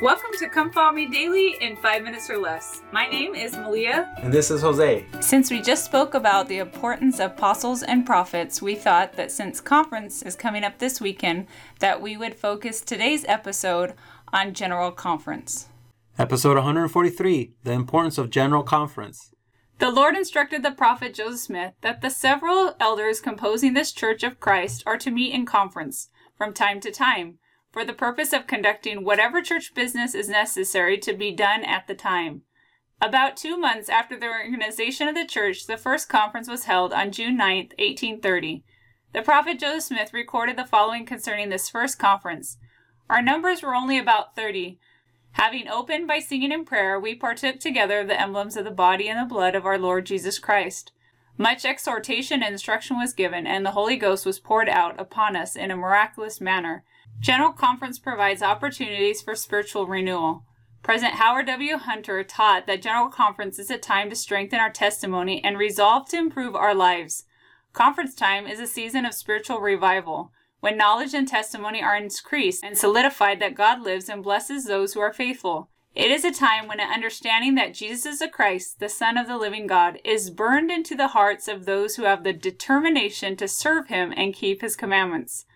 Welcome to Come Follow Me Daily in 5 minutes or less. My name is Malia. And this is Jose. Since we just spoke about the importance of apostles and prophets, we thought that since conference is coming up this weekend, that we would focus today's episode on General Conference. Episode 143 The Importance of General Conference. The Lord instructed the prophet Joseph Smith that the several elders composing this church of Christ are to meet in conference from time to time for the purpose of conducting whatever church business is necessary to be done at the time. About two months after the organization of the church, the first conference was held on June 9, 1830. The prophet Joseph Smith recorded the following concerning this first conference. Our numbers were only about 30. Having opened by singing and prayer, we partook together of the emblems of the body and the blood of our Lord Jesus Christ. Much exhortation and instruction was given, and the Holy Ghost was poured out upon us in a miraculous manner. General Conference provides opportunities for spiritual renewal. President Howard W. Hunter taught that General Conference is a time to strengthen our testimony and resolve to improve our lives. Conference time is a season of spiritual revival, when knowledge and testimony are increased and solidified that God lives and blesses those who are faithful. It is a time when an understanding that Jesus is the Christ, the Son of the living God, is burned into the hearts of those who have the determination to serve Him and keep His commandments.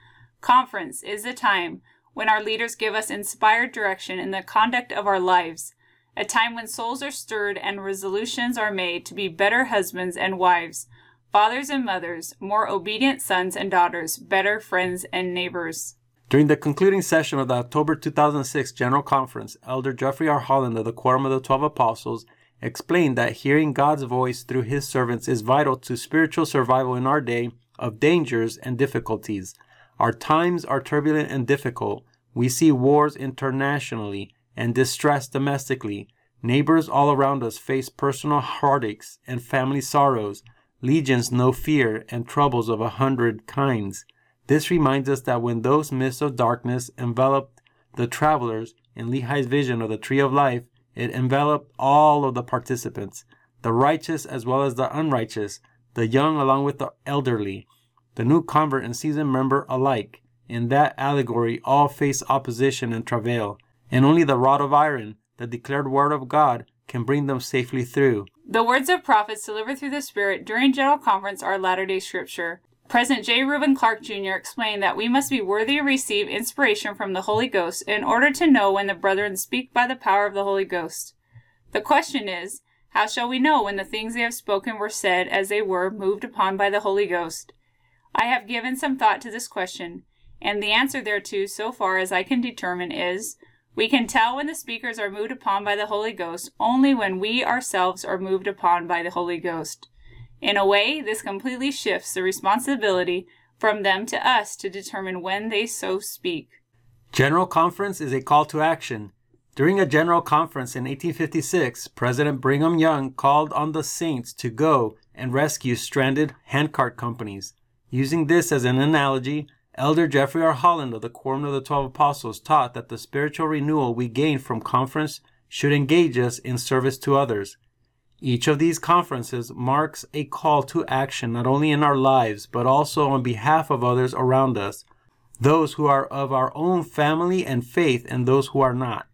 Conference is a time when our leaders give us inspired direction in the conduct of our lives, a time when souls are stirred and resolutions are made to be better husbands and wives, fathers and mothers, more obedient sons and daughters, better friends and neighbors. During the concluding session of the October 2006 General Conference, Elder Jeffrey R. Holland of the Quorum of the Twelve Apostles explained that hearing God's voice through his servants is vital to spiritual survival in our day of dangers and difficulties. Our times are turbulent and difficult. We see wars internationally and distress domestically. Neighbors all around us face personal heartaches and family sorrows. Legions know fear and troubles of a hundred kinds. This reminds us that when those mists of darkness enveloped the travelers in Lehi's vision of the tree of life, it enveloped all of the participants, the righteous as well as the unrighteous, the young along with the elderly the new convert and seasoned member alike. In that allegory, all face opposition and travail, and only the rod of iron, the declared word of God, can bring them safely through. The words of prophets delivered through the Spirit during General Conference are Latter day Scripture. President J. Reuben Clark Jr. explained that we must be worthy to receive inspiration from the Holy Ghost in order to know when the brethren speak by the power of the Holy Ghost. The question is, how shall we know when the things they have spoken were said as they were moved upon by the Holy Ghost? I have given some thought to this question, and the answer thereto, so far as I can determine, is we can tell when the speakers are moved upon by the Holy Ghost only when we ourselves are moved upon by the Holy Ghost. In a way, this completely shifts the responsibility from them to us to determine when they so speak. General Conference is a call to action. During a general conference in 1856, President Brigham Young called on the saints to go and rescue stranded handcart companies. Using this as an analogy, Elder Jeffrey R. Holland of the Quorum of the Twelve Apostles taught that the spiritual renewal we gain from conference should engage us in service to others. Each of these conferences marks a call to action not only in our lives, but also on behalf of others around us, those who are of our own family and faith, and those who are not.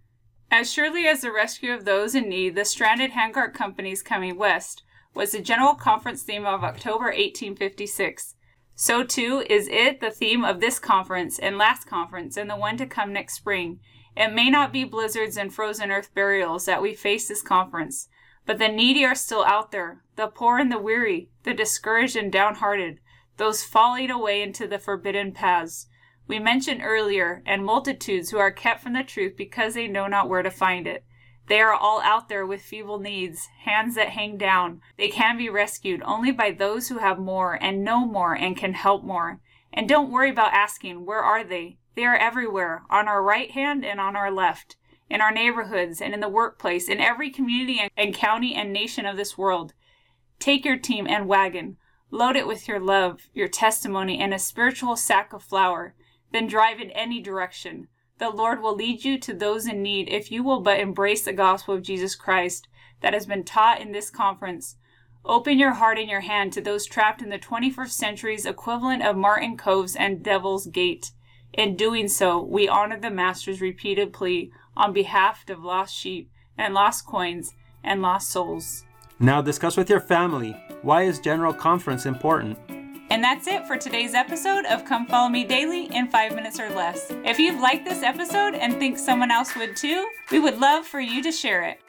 As surely as the rescue of those in need, the stranded handcart companies coming west was the General Conference theme of October 1856. So too is it the theme of this conference and last conference and the one to come next spring. It may not be blizzards and frozen earth burials that we face this conference, but the needy are still out there, the poor and the weary, the discouraged and downhearted, those falling away into the forbidden paths we mentioned earlier, and multitudes who are kept from the truth because they know not where to find it. They are all out there with feeble needs, hands that hang down. They can be rescued only by those who have more and know more and can help more. And don't worry about asking, where are they? They are everywhere, on our right hand and on our left, in our neighborhoods and in the workplace, in every community and county and nation of this world. Take your team and wagon, load it with your love, your testimony, and a spiritual sack of flour, then drive in any direction. The Lord will lead you to those in need if you will but embrace the gospel of Jesus Christ that has been taught in this conference. Open your heart and your hand to those trapped in the 21st century's equivalent of Martin's Cove and Devil's Gate. In doing so, we honor the Master's repeated plea on behalf of lost sheep and lost coins and lost souls. Now discuss with your family why is General Conference important? And that's it for today's episode of Come Follow Me Daily in 5 minutes or less. If you've liked this episode and think someone else would too, we would love for you to share it.